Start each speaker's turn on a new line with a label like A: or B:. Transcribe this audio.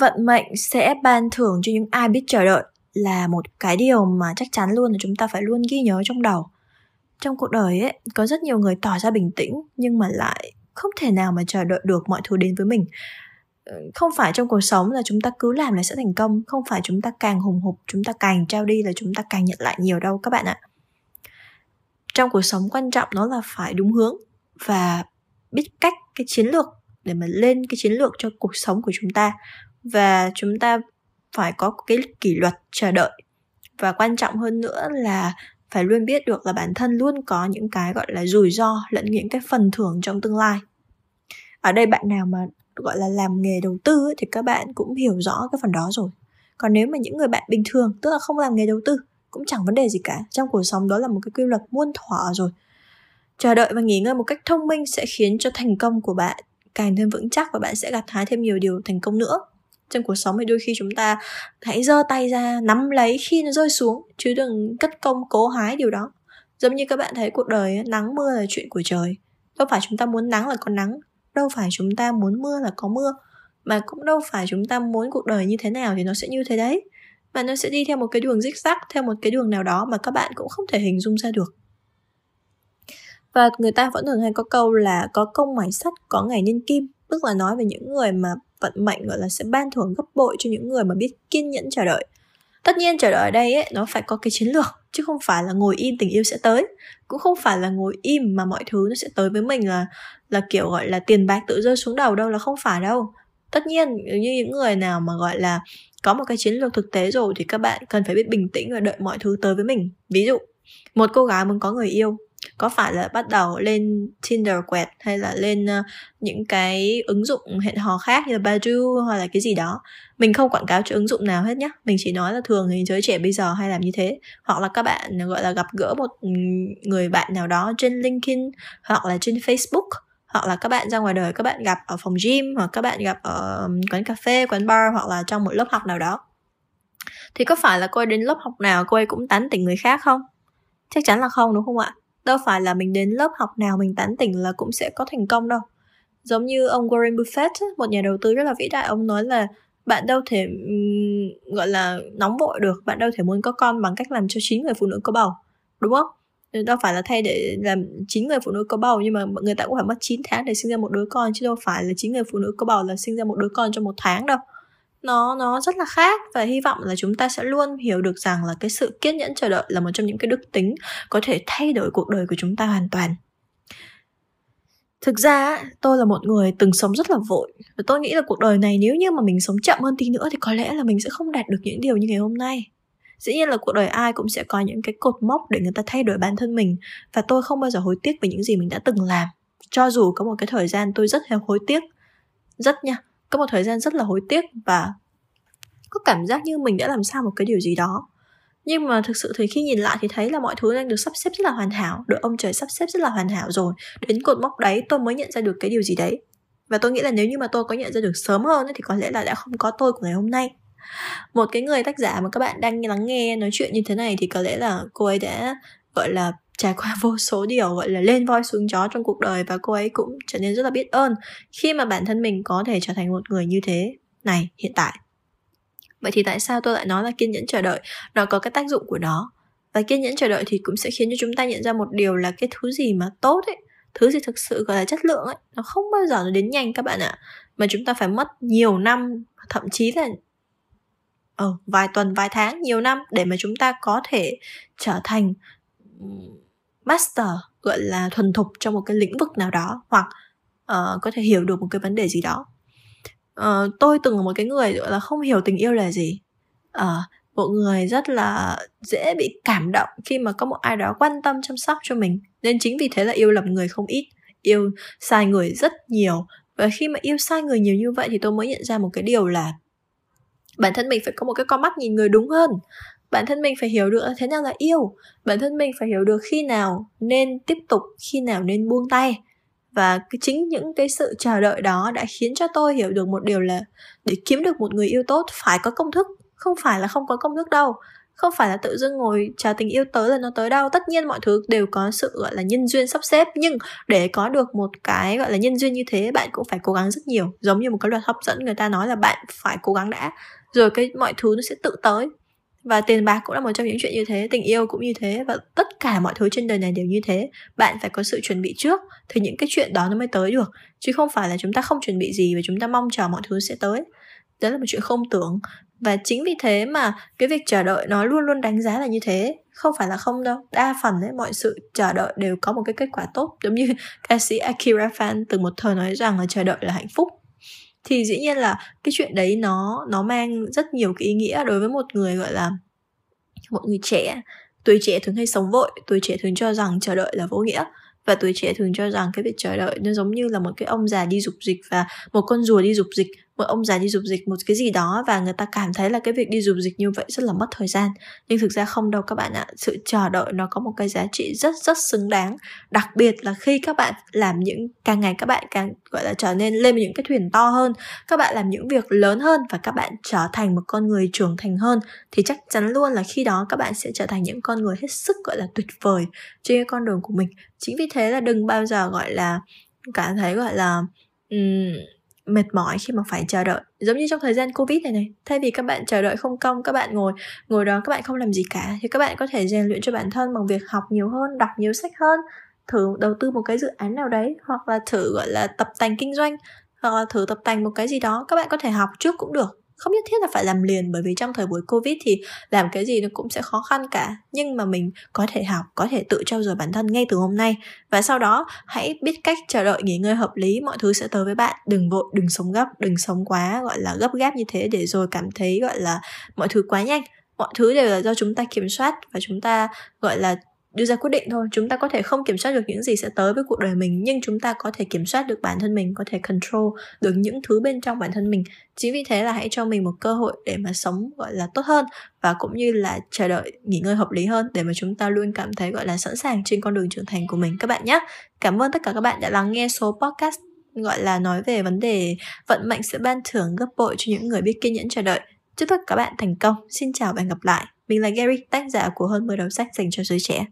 A: vận mệnh sẽ ban thưởng cho những ai biết chờ đợi là một cái điều mà chắc chắn luôn là chúng ta phải luôn ghi nhớ trong đầu. Trong cuộc đời ấy, có rất nhiều người tỏ ra bình tĩnh nhưng mà lại không thể nào mà chờ đợi được mọi thứ đến với mình. Ừ, không phải trong cuộc sống là chúng ta cứ làm là sẽ thành công, không phải chúng ta càng hùng hục, chúng ta càng trao đi là chúng ta càng nhận lại nhiều đâu các bạn ạ. Trong cuộc sống quan trọng nó là phải đúng hướng và biết cách cái chiến lược để mà lên cái chiến lược cho cuộc sống của chúng ta và chúng ta phải có cái kỷ luật chờ đợi. Và quan trọng hơn nữa là phải luôn biết được là bản thân luôn có những cái gọi là rủi ro lẫn những cái phần thưởng trong tương lai. Ở đây bạn nào mà gọi là làm nghề đầu tư ấy, thì các bạn cũng hiểu rõ cái phần đó rồi. Còn nếu mà những người bạn bình thường tức là không làm nghề đầu tư cũng chẳng vấn đề gì cả. Trong cuộc sống đó là một cái quy luật muôn thuở rồi. Chờ đợi và nghỉ ngơi một cách thông minh sẽ khiến cho thành công của bạn càng thêm vững chắc và bạn sẽ gặt hái thêm nhiều điều thành công nữa trong cuộc sống thì đôi khi chúng ta hãy giơ tay ra, nắm lấy khi nó rơi xuống, chứ đừng cất công cố hái điều đó. Giống như các bạn thấy, cuộc đời nắng mưa là chuyện của trời. Đâu phải chúng ta muốn nắng là có nắng, đâu phải chúng ta muốn mưa là có mưa, mà cũng đâu phải chúng ta muốn cuộc đời như thế nào thì nó sẽ như thế đấy. Mà nó sẽ đi theo một cái đường rích rắc theo một cái đường nào đó mà các bạn cũng không thể hình dung ra được. Và người ta vẫn thường hay có câu là có công mài sắt, có ngày nên kim tức là nói về những người mà vận mệnh gọi là sẽ ban thưởng gấp bội cho những người mà biết kiên nhẫn chờ đợi. Tất nhiên chờ đợi ở đây ấy, nó phải có cái chiến lược chứ không phải là ngồi im tình yêu sẽ tới. Cũng không phải là ngồi im mà mọi thứ nó sẽ tới với mình là là kiểu gọi là tiền bạc tự rơi xuống đầu đâu là không phải đâu. Tất nhiên như những người nào mà gọi là có một cái chiến lược thực tế rồi thì các bạn cần phải biết bình tĩnh và đợi mọi thứ tới với mình. Ví dụ một cô gái muốn có người yêu có phải là bắt đầu lên Tinder quẹt hay là lên uh, những cái ứng dụng hẹn hò khác như là Badu hoặc là cái gì đó? Mình không quảng cáo cho ứng dụng nào hết nhé mình chỉ nói là thường thì giới trẻ bây giờ hay làm như thế. Hoặc là các bạn gọi là gặp gỡ một ừ, người bạn nào đó trên LinkedIn hoặc là trên Facebook. Hoặc là các bạn ra ngoài đời các bạn gặp ở phòng gym hoặc các bạn gặp ở quán cà phê quán bar hoặc là trong một lớp học nào đó. Thì có phải là cô ấy đến lớp học nào cô ấy cũng tán tỉnh người khác không? Chắc chắn là không đúng không ạ? Đâu phải là mình đến lớp học nào mình tán tỉnh là cũng sẽ có thành công đâu. Giống như ông Warren Buffett một nhà đầu tư rất là vĩ đại ông nói là bạn đâu thể um, gọi là nóng vội được bạn đâu thể muốn có con bằng cách làm cho chín người phụ nữ có bầu đúng không? Ừ, đâu phải là thay để làm chín người phụ nữ có bầu nhưng mà người ta cũng phải mất 9 tháng để sinh ra một đứa con chứ đâu phải là chín người phụ nữ có bầu là sinh ra một đứa con trong một tháng đâu nó nó rất là khác và hy vọng là chúng ta sẽ luôn hiểu được rằng là cái sự kiên nhẫn chờ đợi là một trong những cái đức tính có thể thay đổi cuộc đời của chúng ta hoàn toàn. Thực ra tôi là một người từng sống rất là vội và tôi nghĩ là cuộc đời này nếu như mà mình sống chậm hơn tí nữa thì có lẽ là mình sẽ không đạt được những điều như ngày hôm nay. Dĩ nhiên là cuộc đời ai cũng sẽ có những cái cột mốc để người ta thay đổi bản thân mình và tôi không bao giờ hối tiếc về những gì mình đã từng làm. Cho dù có một cái thời gian tôi rất là hối tiếc, rất nha có một thời gian rất là hối tiếc và có cảm giác như mình đã làm sao một cái điều gì đó. Nhưng mà thực sự thì khi nhìn lại thì thấy là mọi thứ đang được sắp xếp rất là hoàn hảo, được ông trời sắp xếp rất là hoàn hảo rồi. Đến cột mốc đấy tôi mới nhận ra được cái điều gì đấy. Và tôi nghĩ là nếu như mà tôi có nhận ra được sớm hơn thì có lẽ là đã không có tôi của ngày hôm nay. Một cái người tác giả mà các bạn đang lắng nghe nói chuyện như thế này thì có lẽ là cô ấy đã, gọi là trải qua vô số điều gọi là lên voi xuống chó trong cuộc đời và cô ấy cũng trở nên rất là biết ơn khi mà bản thân mình có thể trở thành một người như thế này hiện tại. Vậy thì tại sao tôi lại nói là kiên nhẫn chờ đợi? Nó có cái tác dụng của nó. Và kiên nhẫn chờ đợi thì cũng sẽ khiến cho chúng ta nhận ra một điều là cái thứ gì mà tốt ấy thứ gì thực sự gọi là chất lượng ấy nó không bao giờ nó đến nhanh các bạn ạ mà chúng ta phải mất nhiều năm thậm chí là ờ, vài tuần vài tháng nhiều năm để mà chúng ta có thể trở thành master gọi là thuần thục trong một cái lĩnh vực nào đó hoặc uh, có thể hiểu được một cái vấn đề gì đó. Uh, tôi từng là một cái người gọi là không hiểu tình yêu là gì. Uh, một người rất là dễ bị cảm động khi mà có một ai đó quan tâm chăm sóc cho mình. Nên chính vì thế là yêu lầm người không ít yêu sai người rất nhiều. Và khi mà yêu sai người nhiều như vậy thì tôi mới nhận ra một cái điều là bản thân mình phải có một cái con mắt nhìn người đúng hơn bản thân mình phải hiểu được thế nào là yêu, bản thân mình phải hiểu được khi nào nên tiếp tục, khi nào nên buông tay. Và chính những cái sự chờ đợi đó đã khiến cho tôi hiểu được một điều là để kiếm được một người yêu tốt phải có công thức, không phải là không có công thức đâu. Không phải là tự dưng ngồi chờ tình yêu tới là nó tới đâu. Tất nhiên mọi thứ đều có sự, gọi là, nhân duyên sắp xếp, nhưng để có được một cái, gọi là, nhân duyên như thế, bạn cũng phải cố gắng rất nhiều. Giống như một cái luật hấp dẫn, người ta nói là bạn phải cố gắng đã, rồi cái mọi thứ nó sẽ tự tới và tiền bạc cũng là một trong những chuyện như thế, tình yêu cũng như thế và tất cả mọi thứ trên đời này đều như thế. Bạn phải có sự chuẩn bị trước thì những cái chuyện đó nó mới tới được, chứ không phải là chúng ta không chuẩn bị gì và chúng ta mong chờ mọi thứ sẽ tới. Đó là một chuyện không tưởng. Và chính vì thế mà cái việc chờ đợi nó luôn luôn đánh giá là như thế, không phải là không đâu. Đa phần ấy, mọi sự chờ đợi đều có một cái kết quả tốt, giống như ca sĩ Akira Fan từng một thời nói rằng là chờ đợi là hạnh phúc thì dĩ nhiên là cái chuyện đấy nó nó mang rất nhiều cái ý nghĩa đối với một người, gọi là, một người trẻ. Tuổi trẻ thường hay sống vội, tuổi trẻ thường cho rằng chờ đợi là vô nghĩa, và tuổi trẻ thường cho rằng cái việc chờ đợi nó giống như là một cái ông già đi dục dịch và một con rùa đi dục dịch một ông già đi dục dịch một cái gì đó và người ta cảm thấy là cái việc đi dục dịch như vậy rất là mất thời gian. Nhưng thực ra không đâu các bạn ạ. Sự chờ đợi nó có một cái giá trị rất rất xứng đáng. Đặc biệt là khi các bạn làm những càng ngày các bạn càng gọi là trở nên lên những cái thuyền to hơn các bạn làm những việc lớn hơn và các bạn trở thành một con người trưởng thành hơn thì chắc chắn luôn là khi đó các bạn sẽ trở thành những con người hết sức gọi là tuyệt vời trên cái con đường của mình. Chính vì thế là đừng bao giờ gọi là cảm thấy gọi là um, mệt mỏi khi mà phải chờ đợi. Giống như trong thời gian covid này này, thay vì các bạn chờ đợi không công, các bạn ngồi ngồi đó, các bạn không làm gì cả, thì các bạn có thể rèn luyện cho bản thân bằng việc học nhiều hơn, đọc nhiều sách hơn, thử đầu tư một cái dự án nào đấy, hoặc là thử, gọi là, tập tành kinh doanh, hoặc là thử tập tành một cái gì đó, các bạn có thể học trước cũng được không nhất thiết là phải làm liền bởi vì trong thời buổi covid thì làm cái gì nó cũng sẽ khó khăn cả. Nhưng mà mình có thể học, có thể tự trau dồi bản thân ngay từ hôm nay. Và sau đó, hãy biết cách chờ đợi nghỉ ngơi hợp lý, mọi thứ sẽ tới với bạn. Đừng vội, đừng sống gấp, đừng sống quá, gọi là, gấp gáp như thế để rồi cảm thấy, gọi là, mọi thứ quá nhanh. Mọi thứ đều là do chúng ta kiểm soát và chúng ta, gọi là đưa ra quyết định thôi. Chúng ta có thể không kiểm soát được những gì sẽ tới với cuộc đời mình nhưng chúng ta có thể kiểm soát được bản thân mình có thể control được những thứ bên trong bản thân mình. Chính vì thế là hãy cho mình một cơ hội để mà sống gọi là tốt hơn và cũng như là chờ đợi nghỉ ngơi hợp lý hơn để mà chúng ta luôn cảm thấy gọi là sẵn sàng trên con đường trưởng thành của mình. Các bạn nhé. Cảm ơn tất cả các bạn đã lắng nghe số podcast gọi là nói về vấn đề vận mệnh sẽ ban thưởng gấp bội cho những người biết kiên nhẫn chờ đợi. Chúc tất cả các bạn thành công. Xin chào và hẹn gặp lại. Mình là Gary, tác giả của hơn 10 đầu sách dành cho giới trẻ.